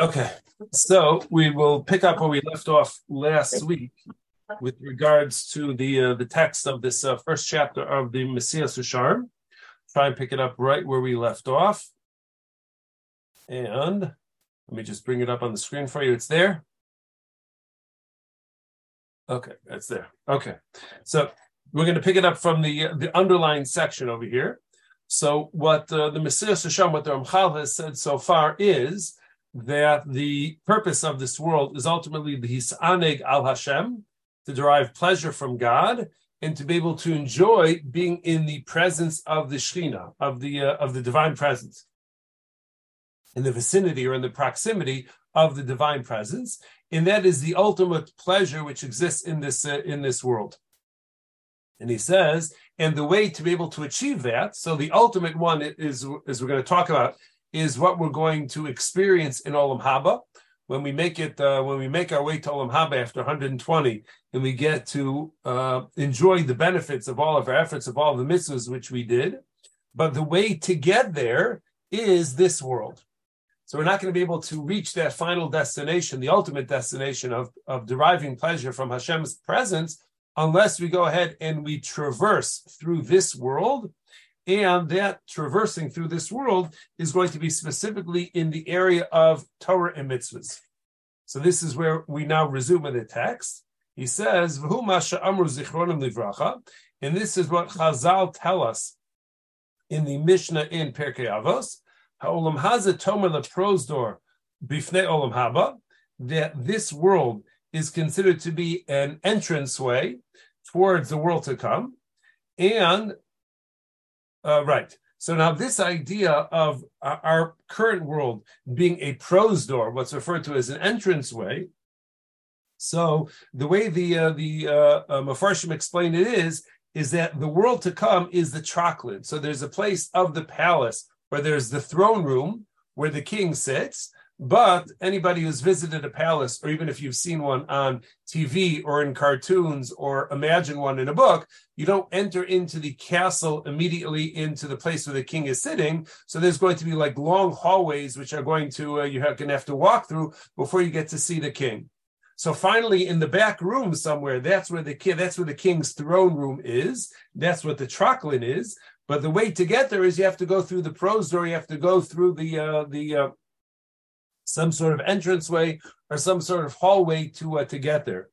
Okay, so we will pick up where we left off last week with regards to the uh, the text of this uh, first chapter of the Mesilas Yesharim. Try and pick it up right where we left off. And let me just bring it up on the screen for you. It's there. Okay, that's there. Okay, so we're going to pick it up from the the underlying section over here. So what uh, the Mesilas Yesharim, what the Ramchal has said so far is that the purpose of this world is ultimately the Hisaneg al Hashem, to derive pleasure from God and to be able to enjoy being in the presence of the Shekhinah, of the uh, of the divine presence, in the vicinity or in the proximity of the divine presence, and that is the ultimate pleasure which exists in this uh, in this world. And he says, and the way to be able to achieve that, so the ultimate one is, as we're going to talk about, is what we're going to experience in Olam Haba when we make it, uh, when we make our way to Olam Haba after 120, and we get to uh, enjoy the benefits of all of our efforts of all the mitzvahs which we did. But the way to get there is this world. So we're not going to be able to reach that final destination, the ultimate destination of, of deriving pleasure from Hashem's presence unless we go ahead and we traverse through this world. And that traversing through this world is going to be specifically in the area of Torah and mitzvahs. So this is where we now resume in the text. He says, and this is what Chazal tell us in the Mishnah in Pirkei Avos, Ha'olam Haza Tomer Leprosdor Bifnei Olam Haba, that this world is considered to be an entranceway towards the world to come. And, uh, right. So now this idea of our current world being a prose door, what's referred to as an entranceway. So the way the uh, the uh, uh, explained it is is that the world to come is the trachlin. So there's a place of the palace where there's the throne room where the king sits, but anybody who's visited a palace, or even if you've seen one on TV or in cartoons or imagine one in a book, you don't enter into the castle immediately into the place where the king is sitting. So there's going to be like long hallways, which are going to, uh, you're going to have to walk through before you get to see the king. So finally, in the back room somewhere, that's where the king, that's where the king's throne room is. That's what the trochlin is. But the way to get there is you have to go through the prose door. You have to go through the uh, the uh, some sort of entranceway or some sort of hallway to uh, to get there.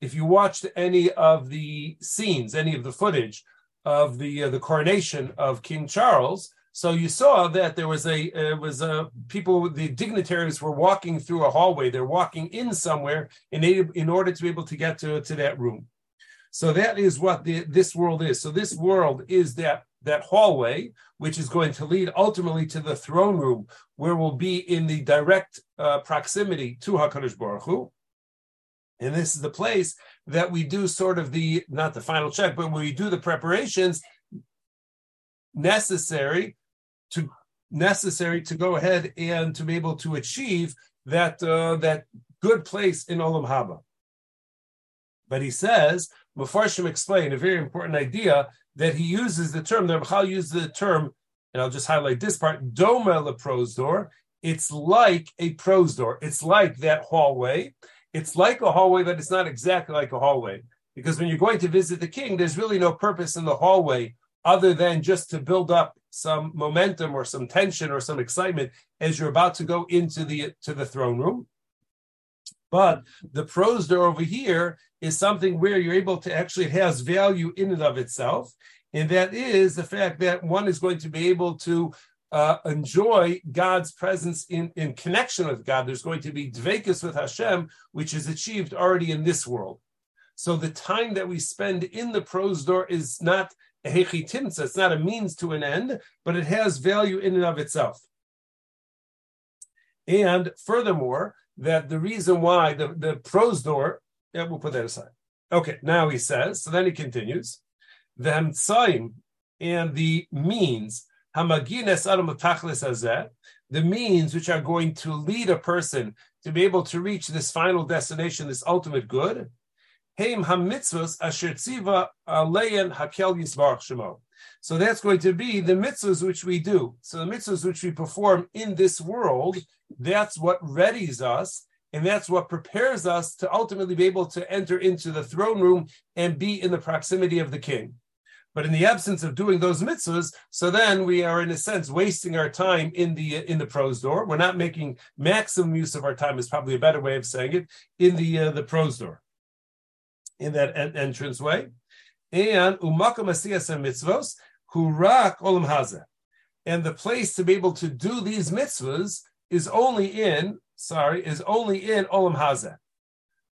If you watched any of the scenes, any of the footage of the uh, the coronation of King Charles, so you saw that there was a uh, was a people the dignitaries were walking through a hallway. They're walking in somewhere in in order to be able to get to to that room. So that is what the, this world is. So this world is that that hallway, which is going to lead ultimately to the throne room, where we'll be in the direct uh, proximity to Hakadosh Baruch Hu. And this is the place that we do sort of the not the final check, but we do the preparations necessary to necessary to go ahead and to be able to achieve that uh, that good place in Olam Haba. But he says, Mefarshim explain a very important idea that he uses the term, the Ramchal uses the term, and I'll just highlight this part, Doma leprosdor. It's like a prose door. It's like that hallway. It's like a hallway, but it's not exactly like a hallway. Because when you're going to visit the king, there's really no purpose in the hallway other than just to build up some momentum or some tension or some excitement as you're about to go into the to the throne room. But the prose door over here is something where you're able to actually, has value in and of itself. And that is the fact that one is going to be able to uh, enjoy God's presence in, in connection with God. There's going to be dvekus with Hashem, which is achieved already in this world. So the time that we spend in the prose door is not a hechitimsa, it's not a means to an end, but it has value in and of itself. And furthermore, that the reason why the, the prose door yeah, we'll put that aside. Okay, now he says, so then he continues, the hamtzaim and the means, hamagines adam the means which are going to lead a person to be able to reach this final destination, this ultimate good, heim hamitzvos asher tziva aleyan hakel yisbarach shemo. So that's going to be the mitzvahs which we do. So the mitzvahs which we perform in this world that's what readies us and that's what prepares us to ultimately be able to enter into the throne room and be in the proximity of the king. But in the absence of doing those mitzvahs, so then we are in a sense wasting our time in the in the pros door. We're not making maximum use of our time is probably a better way of saying it in the uh, the pros door, in that en- entrance way. And umakam mitzvos hurak olam hazeh. And the place to be able to do these mitzvahs is only in sorry, is only in Olam Hazeh.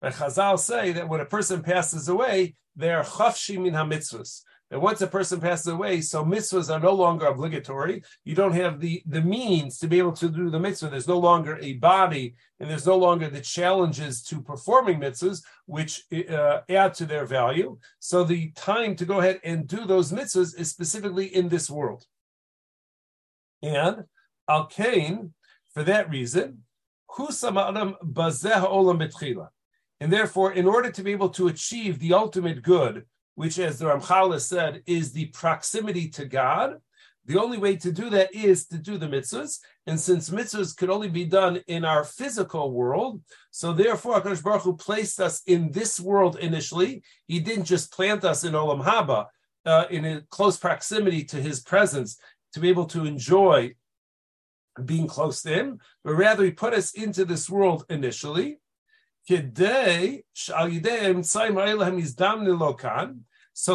But Chazal say that when a person passes away, they are chafshi min ha-mitzvahs. That once a person passes away, so mitzvahs are no longer obligatory. You don't have the, the means to be able to do the mitzvah. There's no longer a body, and there's no longer the challenges to performing mitzvahs, which uh, add to their value. So the time to go ahead and do those mitzvahs is specifically in this world. And Al Kain, for that reason, and therefore, in order to be able to achieve the ultimate good, which, as the Ramchal has said, is the proximity to God, the only way to do that is to do the mitzvahs. And since mitzvahs could only be done in our physical world, so therefore HaKadosh Baruch Hu placed us in this world initially. He didn't just plant us in Olam Haba, uh, in a close proximity to his presence, to be able to enjoy being close to him, but rather he put us into this world initially. So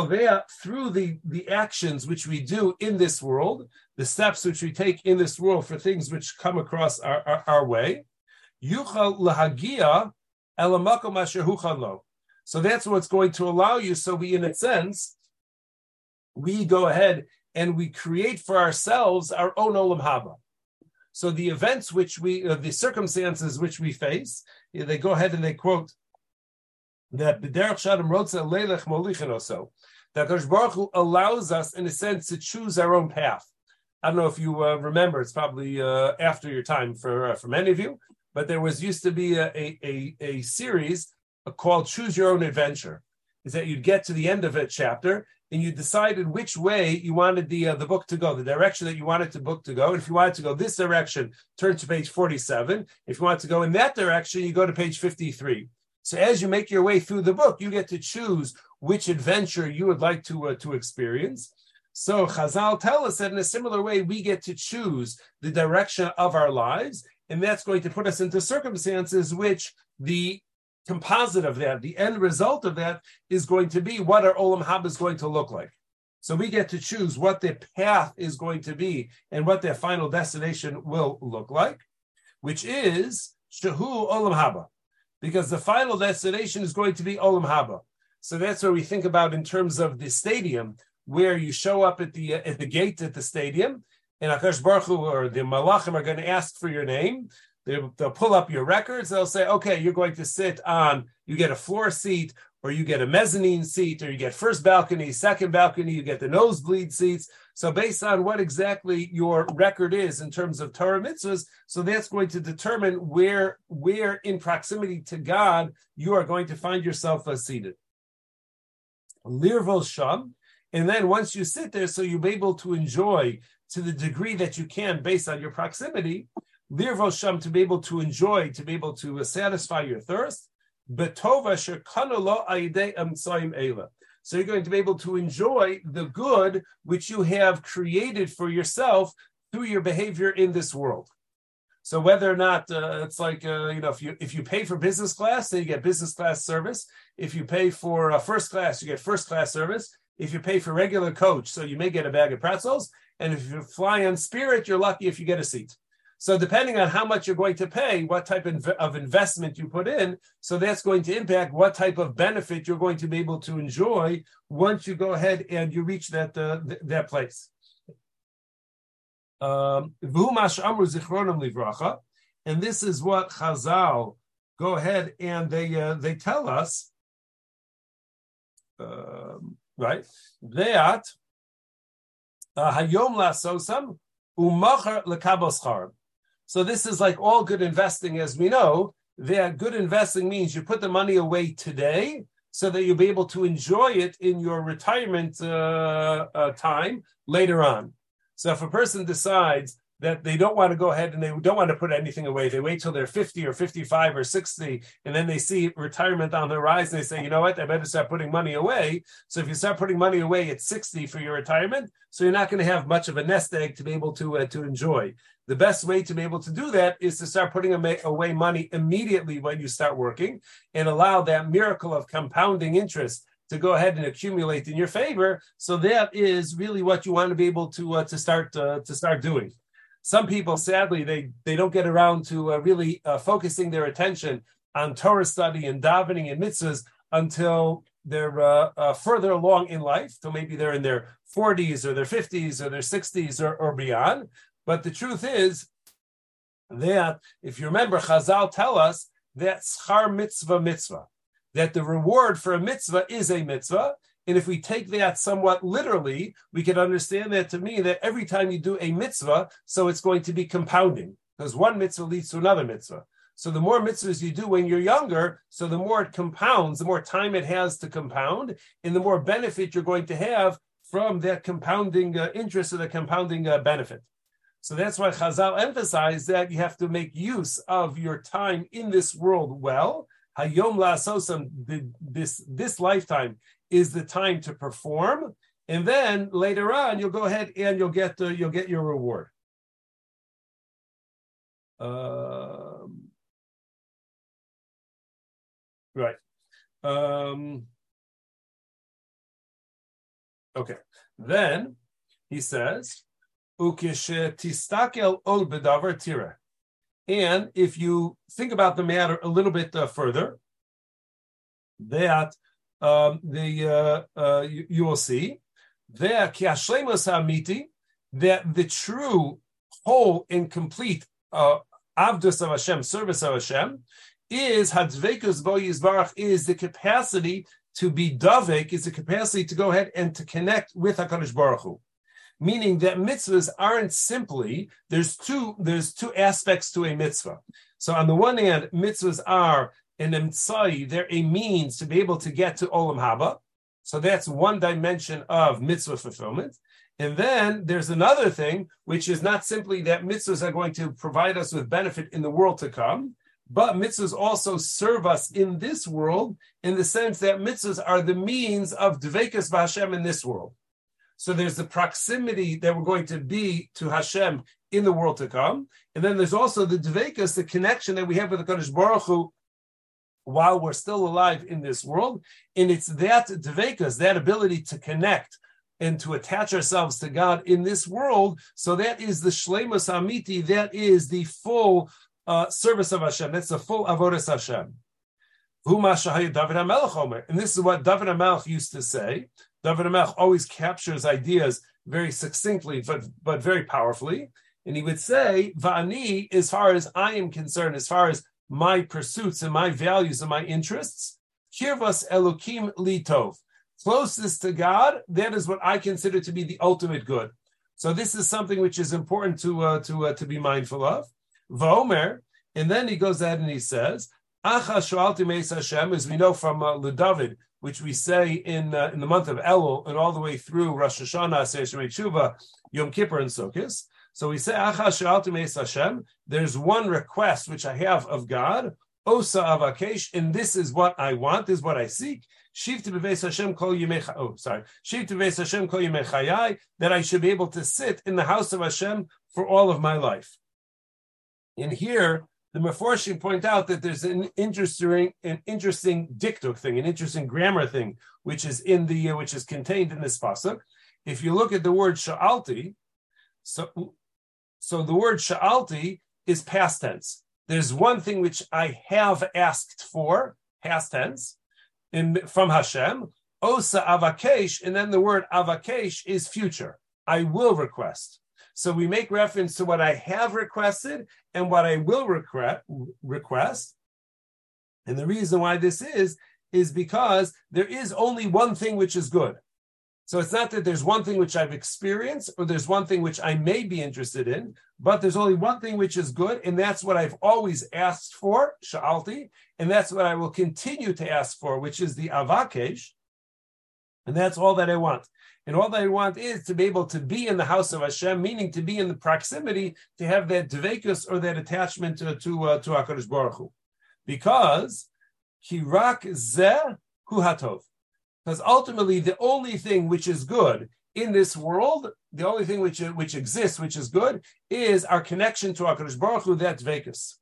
there, through the, the actions which we do in this world, the steps which we take in this world for things which come across our, our, our way, so that's what's going to allow you. So we, in a sense, we go ahead and we create for ourselves our own olam haba. So the events which we, uh, the circumstances which we face, they go ahead and they quote that B'derech Shadim Rotza Leilech Molichin also. That Kosh Baruch Hu allows us, in a sense, to choose our own path. I don't know if you uh, remember; it's probably uh, after your time for uh, for many of you. But there was used to be a a, a, a series called "Choose Your Own Adventure." Is that you'd get to the end of a chapter and you decided which way you wanted the uh, the book to go, the direction that you wanted the book to go. And if you wanted to go this direction, turn to page 47. If you want to go in that direction, you go to page 53. So as you make your way through the book, you get to choose which adventure you would like to uh, to experience. So Chazal tell us that in a similar way, we get to choose the direction of our lives, and that's going to put us into circumstances which the composite of that, the end result of that is going to be what our Olam Haba is going to look like. So we get to choose what the path is going to be and what their final destination will look like, which is Shahu Olam Haba, because the final destination is going to be Olam Haba. So that's what we think about in terms of the stadium, where you show up at the at the gate at the stadium, and Akash Baruch Hu or the Malachim are going to ask for your name. They'll, pull up your records. They'll say, okay, you're going to sit on, you get a floor seat, or you get a mezzanine seat, or you get first balcony, second balcony, you get the nosebleed seats. So based on what exactly your record is in terms of Torah mitzvahs, so that's going to determine where, where in proximity to God you are going to find yourself seated. Lirvos sham, and then once you sit there, so you'll be able to enjoy to the degree that you can based on your proximity, Lirvosham to be able to enjoy, to be able to satisfy your thirst. Betova. So you're going to be able to enjoy the good which you have created for yourself through your behavior in this world. So whether or not uh, it's like uh, you know if you if you pay for business class, then you get business class service. If you pay for uh, first class, you get first class service. If you pay for regular coach, so you may get a bag of pretzels. And if you fly on Spirit, you're lucky if you get a seat. So depending on how much you're going to pay, what type of investment you put in, so that's going to impact what type of benefit you're going to be able to enjoy once you go ahead and you reach that uh, that place. Um, and this is what Chazal go ahead and they uh, they tell us, um, right? That uh, hayom lasosam umachar charb. So this is like all good investing, as we know. That good investing means you put the money away today so that you'll be able to enjoy it in your retirement uh, uh, time later on. So if a person decides that they don't want to go ahead and they don't want to put anything away. They wait till they're 50 or 55 or 60, and then they see retirement on the and they say, you know what, I better start putting money away. So if you start putting money away at 60 for your retirement, so you're not going to have much of a nest egg to be able to uh, to enjoy. The best way to be able to do that is to start putting away money immediately when you start working and allow that miracle of compounding interest to go ahead and accumulate in your favor. So that is really what you want to be able to uh, to start uh, to start doing. Some people, sadly, they they don't get around to uh, really uh, focusing their attention on Torah study and davening and mitzvahs until they're uh, uh, further along in life. So maybe they're in their 40s or their 50s or their 60s or, or beyond. But the truth is that if you remember, Chazal tell us that schar mitzvah mitzvah that the reward for a mitzvah is a mitzvah. And if we take that somewhat literally, we can understand that to mean that every time you do a mitzvah, so it's going to be compounding, because one mitzvah leads to another mitzvah. So the more mitzvahs you do when you're younger, so the more it compounds, the more time it has to compound, and the more benefit you're going to have from that compounding uh, interest or the compounding uh, benefit. So that's why Chazal emphasized that you have to make use of your time in this world well, Hayom la'asosam, this this lifetime is the time to perform, and then later on you'll go ahead and you'll get uh, you'll get your reward. Um, right. Um, okay. Then he says. And if you think about the matter a little bit uh, further, that um, the uh, uh, you, you, will see that that the true whole and complete uh, avdus of Hashem, service of Hashem, is hadvekus bo is the capacity to be davek, is the capacity to go ahead and to connect with Hakadosh Baruch Hu meaning that mitzvahs aren't simply there's two there's two aspects to a mitzvah. So on the one hand, mitzvahs are an emtsai, they're a means to be able to get to olam haba. So that's one dimension of mitzvah fulfillment. And then there's another thing, which is not simply that mitzvahs are going to provide us with benefit in the world to come, but mitzvahs also serve us in this world in the sense that mitzvahs are the means of dvekas v'Hashem in this world. So there's the proximity that we're going to be to Hashem in the world to come. And then there's also the dvekas, the connection that we have with the Kaddish Baruch Hu while we're still alive in this world. And it's that dvekas, that ability to connect and to attach ourselves to God in this world. So that is the shlemus amiti, that is the full uh, service of Hashem. That's the full avodas Hashem. And this is what David HaMelech used to say. David HaMelech always captures ideas very succinctly, but, but very powerfully. And he would say, Va'ani, as far as I am concerned, as far as my pursuits and my values and my interests, Kirvas Elokim Litov. Closest to God, that is what I consider to be the ultimate good. So this is something which is important to uh, to uh, to be mindful of. Vomer, and then he goes ahead and he says, Hashem, as we know from uh, David, which we say in uh, in the month of Elul and all the way through Rosh Hashanah, Yom Kippur, and Sukkot. So we say, Hashem, there's one request which I have of God, Osa Avakesh, and this is what I want, is what I seek. Shiv to Hashem kol Oh, sorry. Shiv to Hashem kol that I should be able to sit in the house of Hashem for all of my life. And here, the Meforshim point out that there's an interesting, an interesting diktuk thing, an interesting grammar thing, which is in the uh, which is contained in this pasuk. If you look at the word sha'alti, so so the word sha'alti is past tense. There's one thing which I have asked for, past tense, in from Hashem. Osa avakesh, and then the word avakesh is future. I will request. So we make reference to what I have requested and what I will request. And the reason why this is, is because there is only one thing which is good. So it's not that there's one thing which I've experienced or there's one thing which I may be interested in, but there's only one thing which is good, and that's what I've always asked for, sha'alti, and that's what I will continue to ask for, which is the avakesh, and that's all that I want. and all that I want is to be able to be in the house of Hashem, meaning to be in the proximity, to have that dvekus or that attachment to to, uh, to Hakadosh Baruch Hu, because kirak zeh hu hatov. Because ultimately, the only thing which is good in this world, the only thing which which exists, which is good, is our connection to Hakadosh Baruch Hu. That dvekus.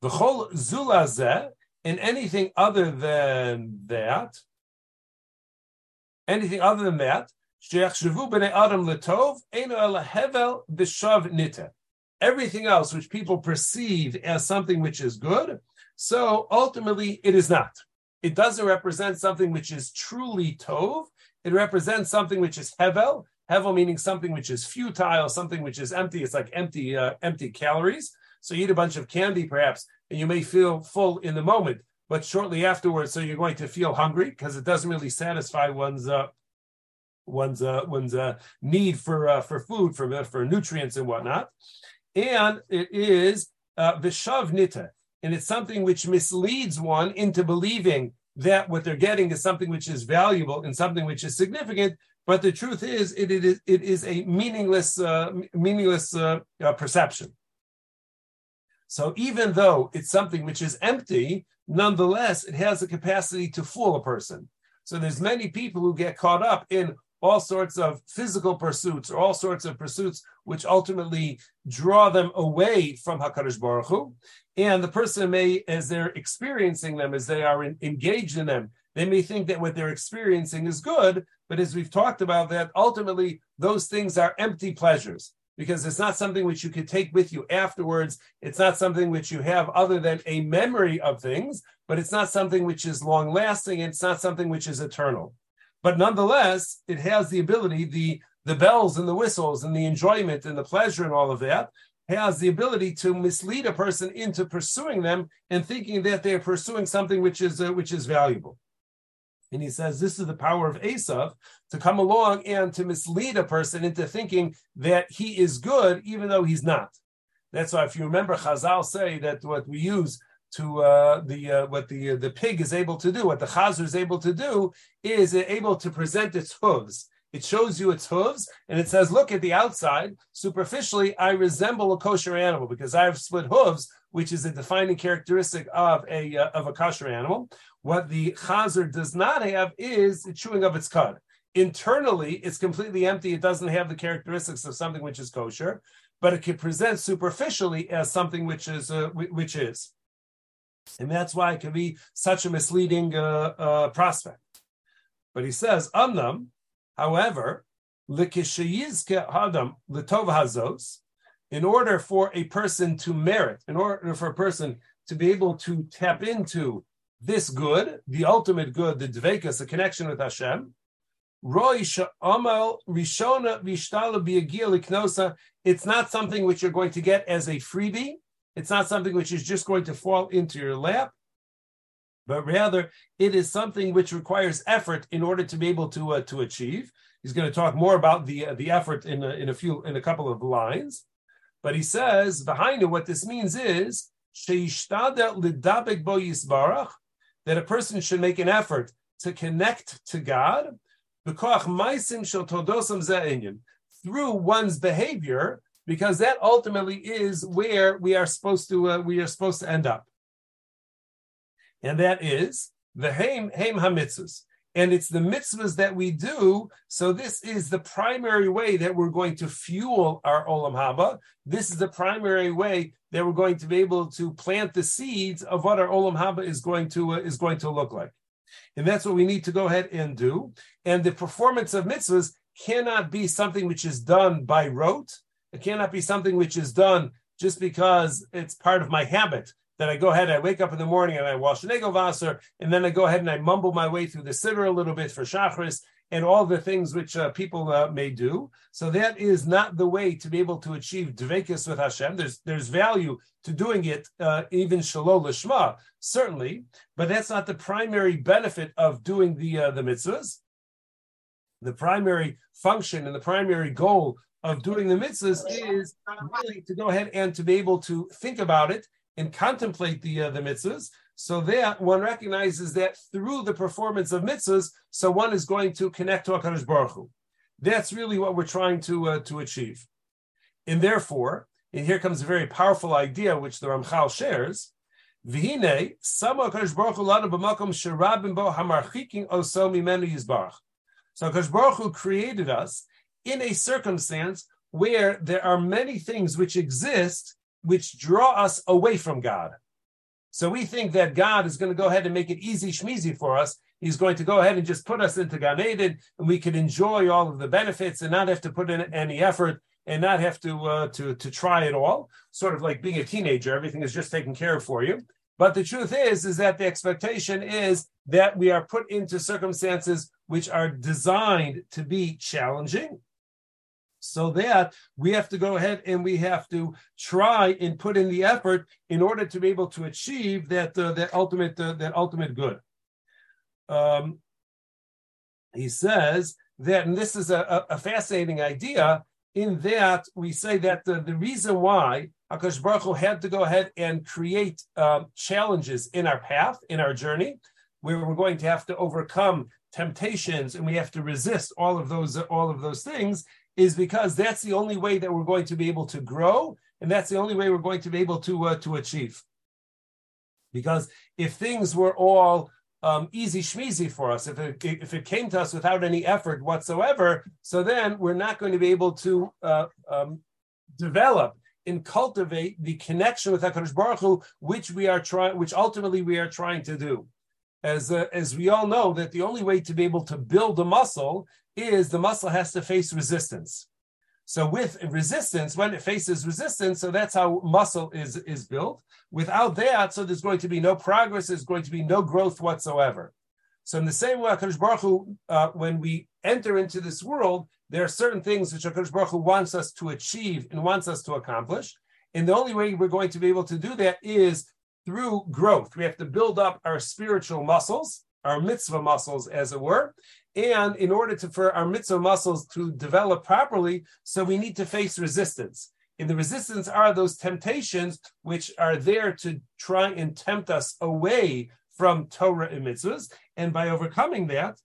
The whole zulazeh and anything other than that, anything other than that, everything else which people perceive as something which is good, so ultimately it is not. It doesn't represent something which is truly tov. It represents something which is hevel. Hevel meaning something which is futile, something which is empty. It's like empty, uh, empty calories. So you eat a bunch of candy, perhaps, and you may feel full in the moment, but shortly afterwards, so you're going to feel hungry because it doesn't really satisfy one's uh, one's uh, one's uh, need for uh, for food, for uh, for nutrients and whatnot. And it is uh, vishav nita, and it's something which misleads one into believing that what they're getting is something which is valuable and something which is significant. But the truth is, it, it is it is a meaningless uh, meaningless uh, uh, perception. So even though it's something which is empty, nonetheless, it has the capacity to fool a person. So there's many people who get caught up in all sorts of physical pursuits or all sorts of pursuits which ultimately draw them away from Hakadosh Baruch Hu. And the person may, as they're experiencing them, as they are in, engaged in them, they may think that what they're experiencing is good, but as we've talked about, that ultimately those things are empty pleasures because it's not something which you could take with you afterwards. It's not something which you have other than a memory of things, but it's not something which is long lasting. It's not something which is eternal. But nonetheless, it has the ability, the, the bells and the whistles and the enjoyment and the pleasure and all of that has the ability to mislead a person into pursuing them and thinking that they are pursuing something which is uh, which is valuable. And he says this is the power of Esav to come along and to mislead a person into thinking that he is good, even though he's not. That's why, if you remember, Chazal say that what we use to uh, the uh, what the uh, the pig is able to do, what the chazer is able to do, is able to present its hooves. It shows you its hooves, and it says, "Look at the outside. Superficially, I resemble a kosher animal because I have split hooves, which is a defining characteristic of a uh, of a kosher animal. What the chazer does not have is the chewing of its cud. Internally, it's completely empty. It doesn't have the characteristics of something which is kosher, but it can present superficially as something which is uh, which is, and that's why it can be such a misleading uh, uh, prospect. But he says, "Amnam, however." Adam hazos, in order for a person to merit, in order for a person to be able to tap into this good, the ultimate good, the dvekas, the connection with Hashem. It's not something which you're going to get as a freebie. It's not something which is just going to fall into your lap, but rather it is something which requires effort in order to be able to uh, to achieve. He's going to talk more about the uh, the effort in a, in a few in a couple of lines, but he says behind it what this means is that a person should make an effort to connect to God through one's behavior, because that ultimately is where we are supposed to uh, we are supposed to end up, and that is the haim haim hamitzvahs. And it's the mitzvahs that we do. So this is the primary way that we're going to fuel our olam haba. This is the primary way that we're going to be able to plant the seeds of what our olam haba is going to uh, is going to look like, and that's what we need to go ahead and do. And the performance of mitzvahs cannot be something which is done by rote. It cannot be something which is done just because it's part of my habit that I go ahead, I wake up in the morning and I wash Negovasser, and then I go ahead and I mumble my way through the siddur a little bit for Shachris, and all the things which uh, people uh, may do. So that is not the way to be able to achieve dvekus with Hashem. There's there's value to doing it uh, even shelo lishma certainly, but that's not the primary benefit of doing the uh, the mitzvahs. The primary function and the primary goal of doing the mitzvahs is really to go ahead and to be able to think about it and contemplate the uh, the mitzvahs so that one recognizes that through the performance of mitzvahs, so one is going to connect to HaKadosh Baruch Hu. That's really what we're trying to uh, to achieve. And therefore, and here comes a very powerful idea which the Ramchal shares. V'hine sama Kadosh Baruch Hu b'makom sherabim bo hamarchiking oso mimenu yizbarach. So Kadosh Baruch Hu created us in a circumstance where there are many things which exist which draw us away from God. So we think that God is going to go ahead and make it easy schmeezy for us. He's going to go ahead and just put us into Gan Eden, and we can enjoy all of the benefits and not have to put in any effort and not have to uh, to to try at all. Sort of like being a teenager, everything is just taken care of for you. But the truth is, is that the expectation is that we are put into circumstances which are designed to be challenging, so that we have to go ahead and we have to try and put in the effort in order to be able to achieve that uh, that ultimate uh, that ultimate good. Um, he says that, and this is a, a fascinating idea. In that we say that the, the reason why Akash Baruch Hu had to go ahead and create um, challenges in our path, in our journey, where we're going to have to overcome temptations and we have to resist all of those all of those things is because that's the only way that we're going to be able to grow, and that's the only way we're going to be able to uh, to achieve. Because if things were all um, easy schmeezy for us, if it if it came to us without any effort whatsoever, so then we're not going to be able to uh, um, develop and cultivate the connection with Hakadosh Baruch Hu, which we are trying, which ultimately we are trying to do. As uh, as we all know, that the only way to be able to build a muscle is the muscle has to face resistance. So with resistance, when it faces resistance, so that's how muscle is, is built. Without that, so there's going to be no progress, there's going to be no growth whatsoever. So in the same way, Baruch Hu, uh, when we enter into this world, there are certain things which HaKadosh Baruch Hu wants us to achieve and wants us to accomplish. And the only way we're going to be able to do that is through growth. We have to build up our spiritual muscles, our mitzvah muscles, as it were. And in order to, for our mitzvah muscles to develop properly, so we need to face resistance. And the resistance are those temptations which are there to try and tempt us away from Torah and mitzvahs. And by overcoming that,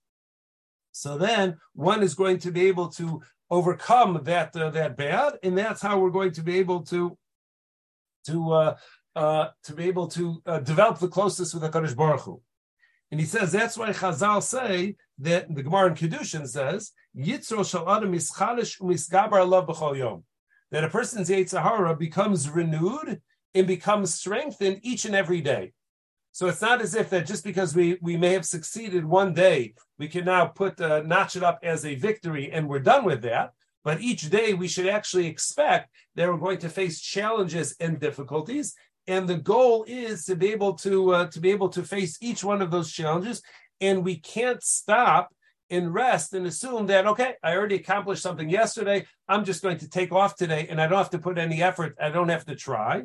so then one is going to be able to overcome that uh, that bad, and that's how we're going to be able to to uh, uh, to be able to uh, develop the closeness with the Kaddish Baruch Hu. And he says that's why Chazal say that the Gemara in Kedushin says Yitzro shal adam ischalish umisgabar love b'chol yom that a person's Yetzirah becomes renewed and becomes strengthened each and every day. So it's not as if that just because we, we may have succeeded one day, we can now put uh, notch it up as a victory and we're done with that. But each day we should actually expect that we're going to face challenges and difficulties, and the goal is to be able to uh, to be able to face each one of those challenges. And we can't stop and rest and assume that okay i already accomplished something yesterday. I'm just going to take off today and i don't have to put any effort. I don't have to try.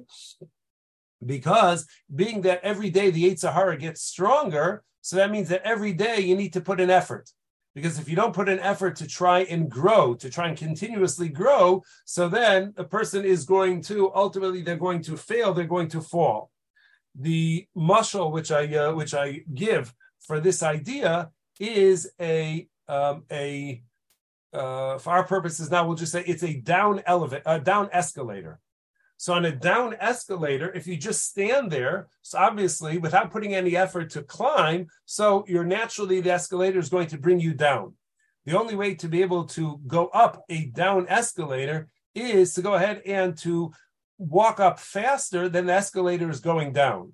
Because being that every day the yetzer hara gets stronger so that means that every day you need to put an effort because if you don't put an effort to try and grow, to try and continuously grow, so then a person is going to ultimately they're going to fail, they're going to fall. The muscle which I uh, which I give for this idea is a um, a uh, for our purposes now we'll just say it's a down elevator, a down escalator. So on a down escalator, if you just stand there, so obviously without putting any effort to climb, so you're naturally the escalator is going to bring you down. The only way to be able to go up a down escalator is to go ahead and to walk up faster than the escalator is going down.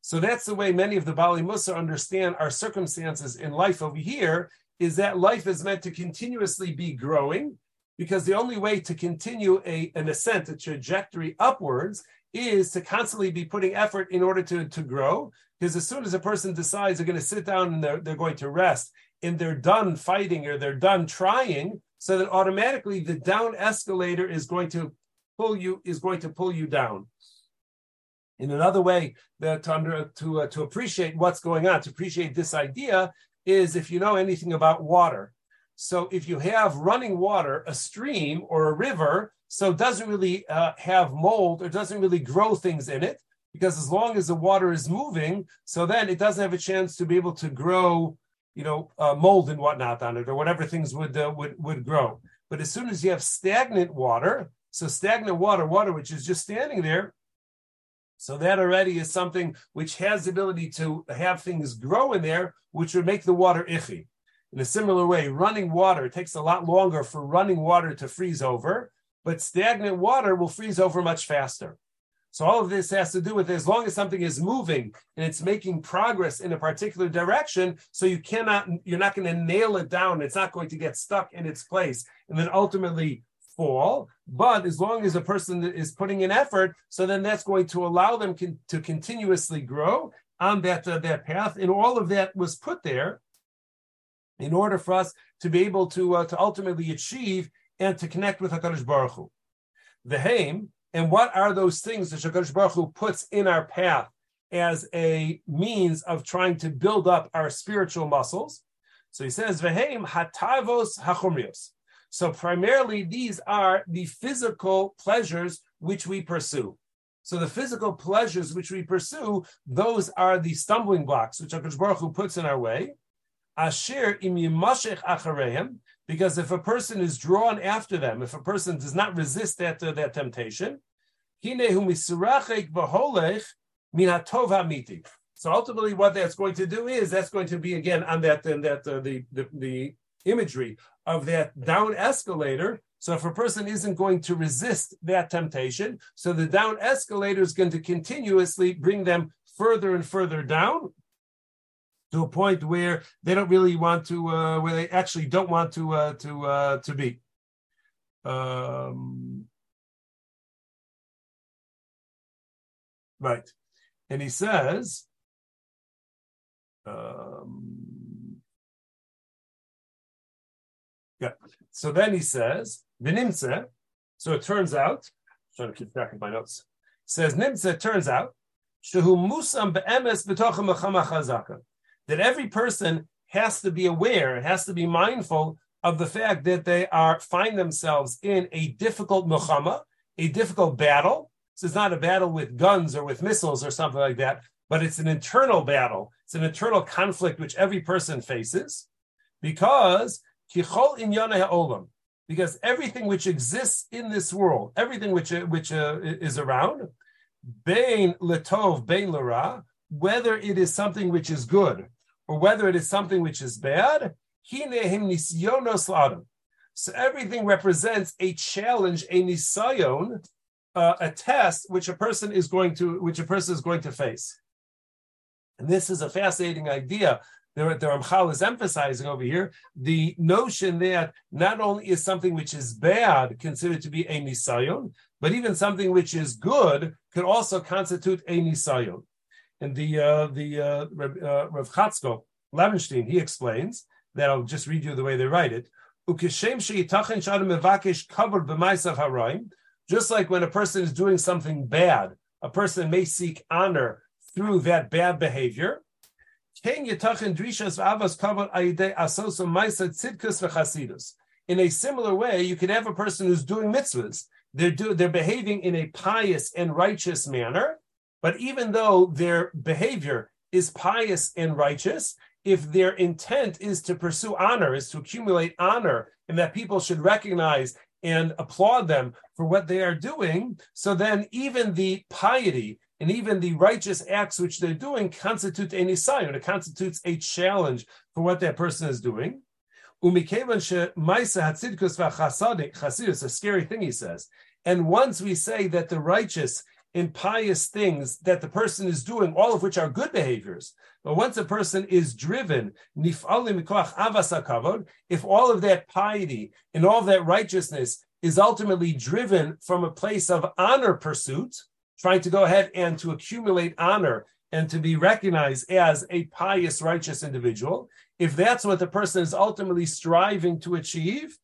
So that's the way many of the Baalei Mussar understand our circumstances in life over here is that life is meant to continuously be growing because the only way to continue a, an ascent, a trajectory upwards, is to constantly be putting effort in order to, to grow. Because as soon as a person decides they're going to sit down and they're, they're going to rest, and they're done fighting or they're done trying, so that automatically the down escalator is going to pull you is going to pull you down. In another way that to to, uh, to appreciate what's going on, to appreciate this idea, is if you know anything about water, so if you have running water, a stream or a river, so doesn't really uh, have mold or doesn't really grow things in it because as long as the water is moving, so then it doesn't have a chance to be able to grow, you know, uh, mold and whatnot on it, or whatever things would uh, would would grow. But as soon as you have stagnant water, so stagnant water, water which is just standing there, so that already is something which has the ability to have things grow in there, which would make the water ichi. In a similar way, running water takes a lot longer for running water to freeze over, but stagnant water will freeze over much faster. So all of this has to do with as long as something is moving and it's making progress in a particular direction, so you cannot, you're not going to nail it down. It's not going to get stuck in its place and then ultimately fall. But as long as a person is putting in effort, so then that's going to allow them to continuously grow on that uh, that path. And all of that was put there in order for us to be able to uh, to ultimately achieve and to connect with Hakadosh Baruch Hu. The Haim and what are those things that Hakadosh Baruch Hu puts in our path as a means of trying to build up our spiritual muscles? So he says, "Vehem hatavos hachumrios." So primarily, these are the physical pleasures which we pursue. So the physical pleasures which we pursue, those are the stumbling blocks which Hakadosh Baruch Hu puts in our way. Asher im achareim, because if a person is drawn after them, if a person does not resist that, that temptation, so ultimately, what that's going to do is that's going to be again on that and that uh, the, the the imagery of that down escalator. So if a person isn't going to resist that temptation, so the down escalator is going to continuously bring them further and further down to a point where they don't really want to, uh, where they actually don't want to uh, to uh, to be. Um, right, and he says. Um, yeah. So then he says, "V'nimtze." So it turns out, I'm trying to keep track of my notes. Says nimtze. Turns out, shehu musam be'emes b'tochem chazaka that every person has to be aware, has to be mindful of the fact that they are find themselves in a difficult milchamah, a difficult battle. This is not a battle with guns or with missiles or something like that, but it's an internal battle. It's an internal conflict which every person faces, because kichol inyana olam, because everything which exists in this world, everything which which uh, is around, bein letov, bein lera, whether it is something which is good or whether it is something which is bad, so everything represents a challenge, a nisayon, uh, a test which a person is going to which a person is going to face. And this is a fascinating idea. The, the Ramchal is emphasizing over here the notion that not only is something which is bad considered to be a nisayon, but even something which is good could also constitute a nisayon. And the uh, the uh, uh, Rav Chatzkel Levenstein he explains that I'll just read you the way they write it. Just like when a person is doing something bad, a person may seek honor through that bad behavior. In a similar way, you can have a person who's doing mitzvahs. They're, do, they're behaving in a pious and righteous manner, but even though their behavior is pious and righteous, if their intent is to pursue honor, is to accumulate honor, and that people should recognize and applaud them for what they are doing, so then even the piety and even the righteous acts which they're doing constitute a nisayon. It constitutes a challenge for what that person is doing. It's a scary thing, he says. And once we say that the righteous and pious things that the person is doing, all of which are good behaviors, but once a person is driven, if all of that piety and all of that righteousness is ultimately driven from a place of honor pursuit, trying to go ahead and to accumulate honor and to be recognized as a pious, righteous individual, if that's what the person is ultimately striving to achieve,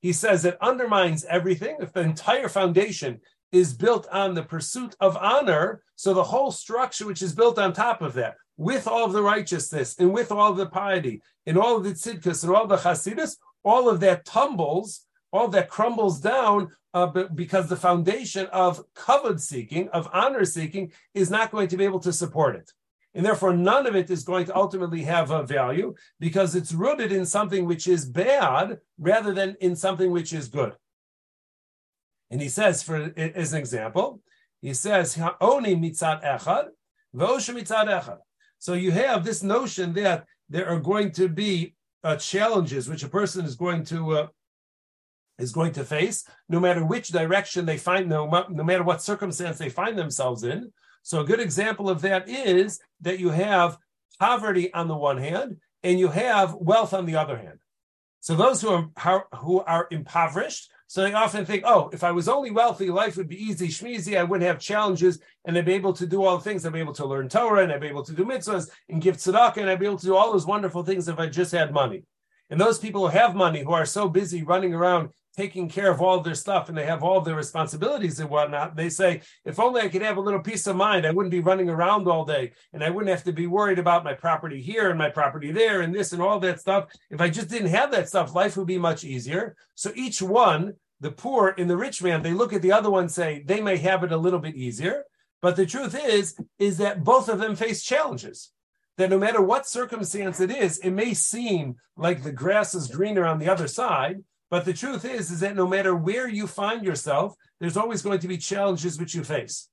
he says it undermines everything. If the entire foundation is built on the pursuit of honor, so the whole structure which is built on top of that, with all of the righteousness and with all the piety and all of the tzidkus and all the chasidus, all of that tumbles, all that crumbles down uh, because the foundation of kavod seeking, of honor seeking, is not going to be able to support it. And therefore none of it is going to ultimately have a value because it's rooted in something which is bad rather than in something which is good. And he says, for as an example, he says, "Oni mitzad echad, v'osha echad." So you have this notion that there are going to be uh, challenges which a person is going to uh, is going to face, no matter which direction they find, no, no matter what circumstance they find themselves in. So a good example of that is that you have poverty on the one hand, and you have wealth on the other hand. So those who are who are impoverished, so they often think, oh, if I was only wealthy, life would be easy, shmeezy. I wouldn't have challenges, and I'd be able to do all the things. I'd be able to learn Torah, and I'd be able to do mitzvahs and give tzedakah, and I'd be able to do all those wonderful things if I just had money. And those people who have money, who are so busy running around taking care of all their stuff and they have all their responsibilities and whatnot, they say, if only I could have a little peace of mind, I wouldn't be running around all day and I wouldn't have to be worried about my property here and my property there and this and all that stuff. If I just didn't have that stuff, life would be much easier. So each one, the poor and the rich man, they look at the other one say they may have it a little bit easier. But the truth is, is that both of them face challenges that no matter what circumstance it is, it may seem like the grass is greener on the other side, but the truth is, is that no matter where you find yourself, there's always going to be challenges which you face.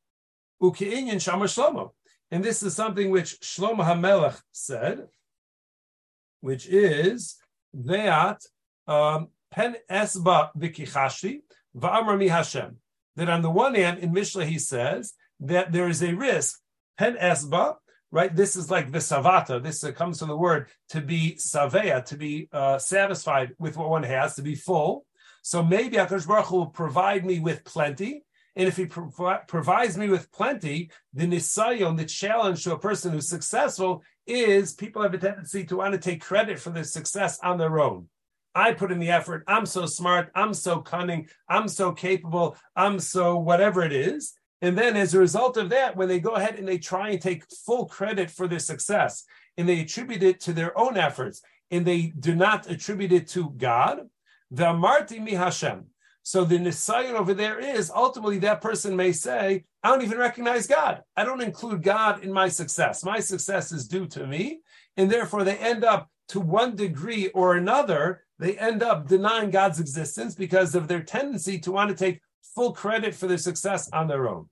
Uki'inyan Shama Shlomo. And this is something which Shlomo HaMelech said, which is that um, pen esba v'kichashti v'amar mi Hashem. That on the one hand, in Mishnah he says that there is a risk, pen esba, right? This is like visavata. This uh, comes from the word to be savea, to be uh, satisfied with what one has, to be full. So maybe Akash Baruch will provide me with plenty. And if he provides me with plenty, the nisayon, the challenge to a person who's successful is people have a tendency to want to take credit for their success on their own. I put in the effort. I'm so smart. I'm so cunning. I'm so capable. I'm so whatever it is. And then as a result of that, when they go ahead and they try and take full credit for their success and they attribute it to their own efforts and they do not attribute it to God, the Marti mi Hashem. So the nisayon over there is ultimately that person may say, I don't even recognize God. I don't include God in my success. My success is due to me. And therefore they end up to one degree or another, they end up denying God's existence because of their tendency to want to take full credit for their success on their own.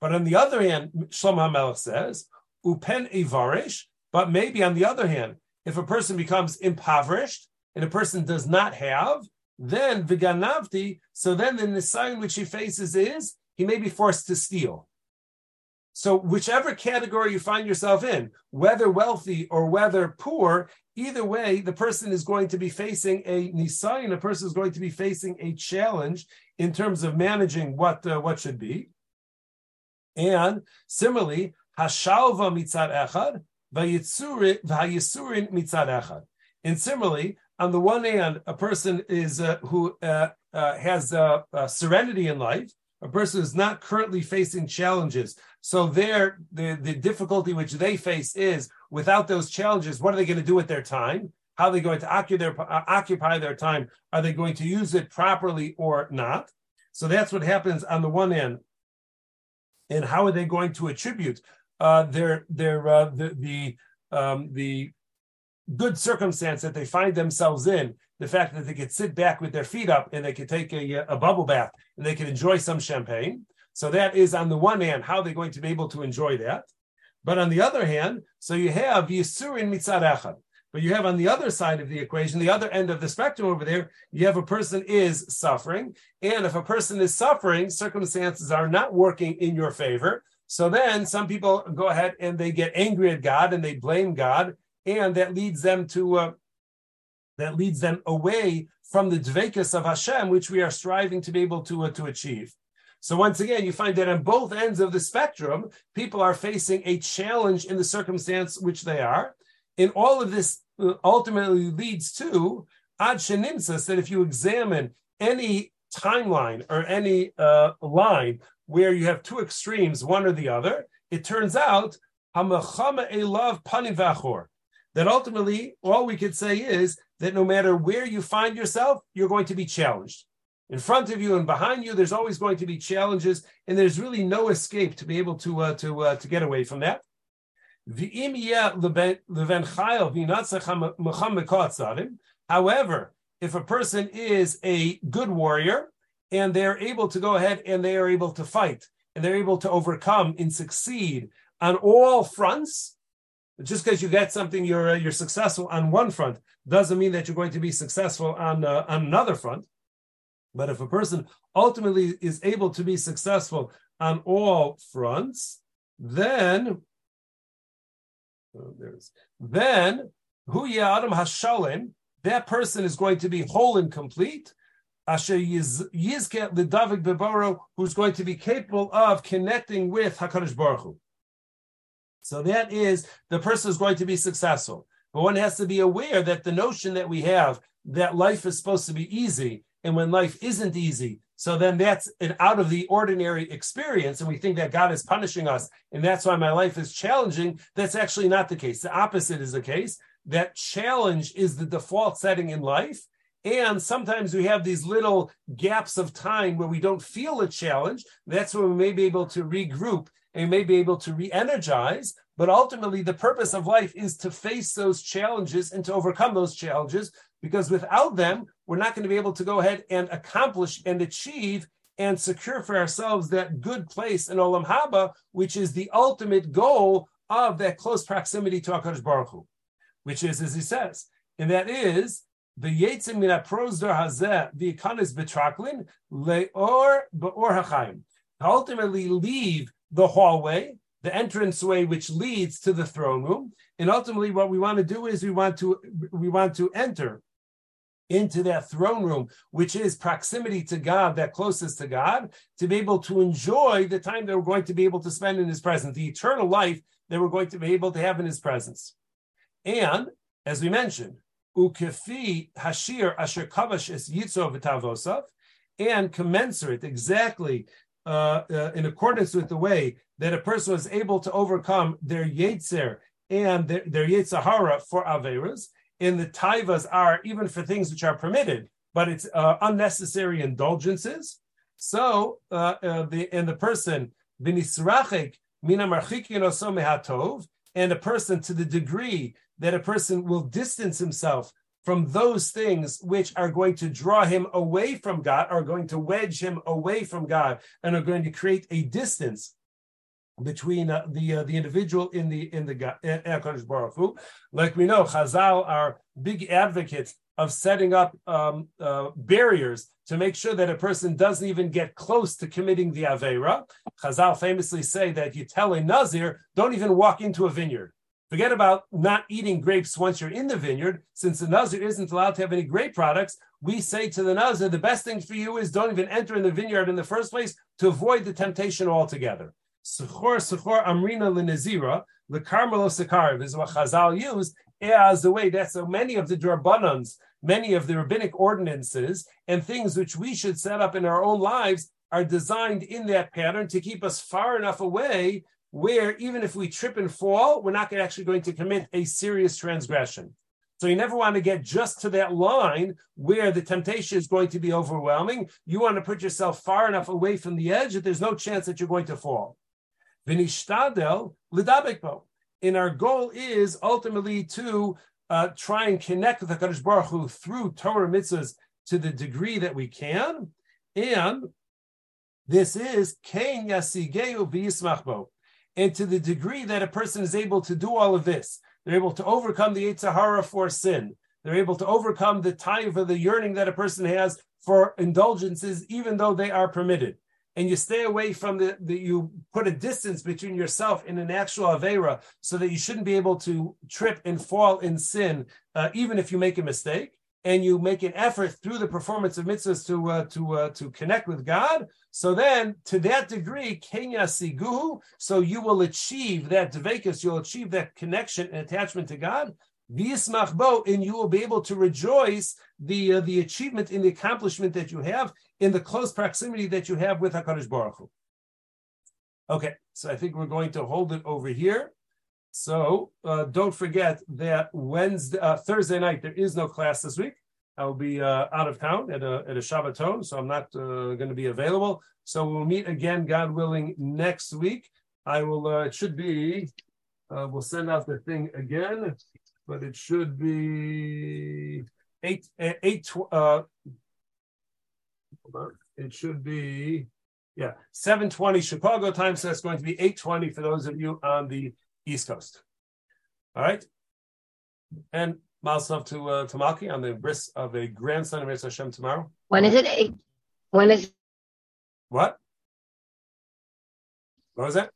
But on the other hand, Shlomo HaMelech says, upen ivarish, but maybe on the other hand, if a person becomes impoverished and a person does not have, then viganavti, so then the nisayon which he faces is he may be forced to steal. So whichever category you find yourself in, whether wealthy or whether poor, either way, the person is going to be facing a nisayon, a person is going to be facing a challenge in terms of managing what uh, what should be. And similarly, hashalva mitzad echad, v'yisurin mitzad echad. And similarly, on the one hand, a person is uh, who uh, uh has uh, uh, serenity in life, a person who's not currently facing challenges. So there, the, the difficulty which they face is without those challenges, what are they going to do with their time? How are they going to occupy their, uh, occupy their time? Are they going to use it properly or not? So that's what happens on the one end. And how are they going to attribute uh, their their uh, the the, um, the good circumstance that they find themselves in, the fact that they could sit back with their feet up and they could take a, a bubble bath and they can enjoy some champagne. So that is on the one hand how they're going to be able to enjoy that. But on the other hand, so you have Yisurin Mitzad Echad. But you have on the other side of the equation, the other end of the spectrum over there, you have a person is suffering. And if a person is suffering, circumstances are not working in your favor. So then some people go ahead and they get angry at God and they blame God. And that leads them to, uh, that leads them away from the dvekas of Hashem, which we are striving to be able to, uh, to achieve. So once again, you find that on both ends of the spectrum, people are facing a challenge in the circumstance which they are. And all of this uh, ultimately leads to ad shenimsas that if you examine any timeline or any uh, line where you have two extremes, one or the other, it turns out that ultimately all we could say is that no matter where you find yourself, you're going to be challenged in front of you and behind you, there's always going to be challenges, and there's really no escape to be able to uh, to uh, to get away from that. However, if a person is a good warrior and they're able to go ahead and they are able to fight and they're able to overcome and succeed on all fronts, just because you get something, you're uh, you're successful on one front doesn't mean that you're going to be successful on uh, on another front. But if a person ultimately is able to be successful on all fronts, then oh, there's then hu adam hashalim, that person is going to be whole and complete. Asher yizket the David Bebaro, who's going to be capable of connecting with Hakadosh Baruch Hu. So that is the person is going to be successful. But one has to be aware that the notion that we have that life is supposed to be easy, and when life isn't easy, so then that's an out of the ordinary experience, and we think that God is punishing us, and that's why my life is challenging. That's actually not the case. The opposite is the case. That challenge is the default setting in life. And sometimes we have these little gaps of time where we don't feel a challenge. That's when we may be able to regroup and may be able to re-energize. But ultimately, the purpose of life is to face those challenges and to overcome those challenges, because without them, we're not going to be able to go ahead and accomplish and achieve and secure for ourselves that good place in Olam Haba, which is the ultimate goal of that close proximity to HaKadosh Baruch Hu, which is, as he says, and that is the Yetzim min prosdor hazeh the ikanis betraklin leor beor hachayim. Ultimately, leave the hallway, the entranceway which leads to the throne room. And ultimately, what we want to do is we want to we want to enter into that throne room, which is proximity to God, that closest to God, to be able to enjoy the time that we're going to be able to spend in His presence, the eternal life that we're going to be able to have in His presence. And as we mentioned, ukefi hashiur asher kavash es yitzro and commensurate exactly uh, uh, in accordance with the way that a person was able to overcome their Yetzer and their, their Yetzer Hara for Averas, and the Taivas are even for things which are permitted, but it's uh, unnecessary indulgences. So, uh, uh, the and the person, Vinisrachik, Mina Mehatov, and a person to the degree that a person will distance himself from those things which are going to draw him away from God, are going to wedge him away from God, and are going to create a distance between uh, the uh, the individual in the in the Hakadosh Baruch Hu. Like we know, Chazal are big advocates of setting up um, uh, barriers to make sure that a person doesn't even get close to committing the avera. Chazal famously say that you tell a nazir, don't even walk into a vineyard. Forget about not eating grapes once you're in the vineyard. Since the Nazir isn't allowed to have any grape products, we say to the Nazir, the best thing for you is don't even enter in the vineyard in the first place to avoid the temptation altogether. Sechor, Sechor, Amrina, Linazira, the Carmelo is what Chazal used as the way that so many of the Drabbanans, many of the rabbinic ordinances and things which we should set up in our own lives are designed in that pattern to keep us far enough away where even if we trip and fall, we're not actually going to commit a serious transgression. So you never want to get just to that line where the temptation is going to be overwhelming. You want to put yourself far enough away from the edge that there's no chance that you're going to fall. And our goal is ultimately to uh, try and connect with HaKadosh Baruch Hu through Torah mitzvahs to the degree that we can. And this is Ken Yasigeu V'Yismachbo. And to the degree that a person is able to do all of this, they're able to overcome the Yetzer Hara for sin. They're able to overcome the taiva, the yearning that a person has for indulgences, even though they are permitted. And you stay away from the, the you put a distance between yourself and an actual Avera so that you shouldn't be able to trip and fall in sin, uh, even if you make a mistake and you make an effort through the performance of mitzvahs to uh, to uh, to connect with God. So then, to that degree, kenya siguhu. So you will achieve that devekus. You'll achieve that connection and attachment to God. V'yismach and you will be able to rejoice the uh, the achievement in the accomplishment that you have in the close proximity that you have with Hakadosh Baruch Hu. Okay, so I think we're going to hold it over here. So uh, don't forget that Wednesday, uh, Thursday night, there is no class this week. I will be uh, out of town at a, at a Shabbaton, so I'm not uh, going to be available. So we'll meet again, God willing, next week. I will, uh, it should be Uh, we'll send out the thing again, but it should be eight uh, eight. Uh, it should be yeah seven twenty Chicago time. So that's going to be eight twenty for those of you on the East Coast. All right, and Mazel tov to uh, to Malki on the bris of a grandson of Yisrael Hashem tomorrow. When is it? Eight? When is what? What was that?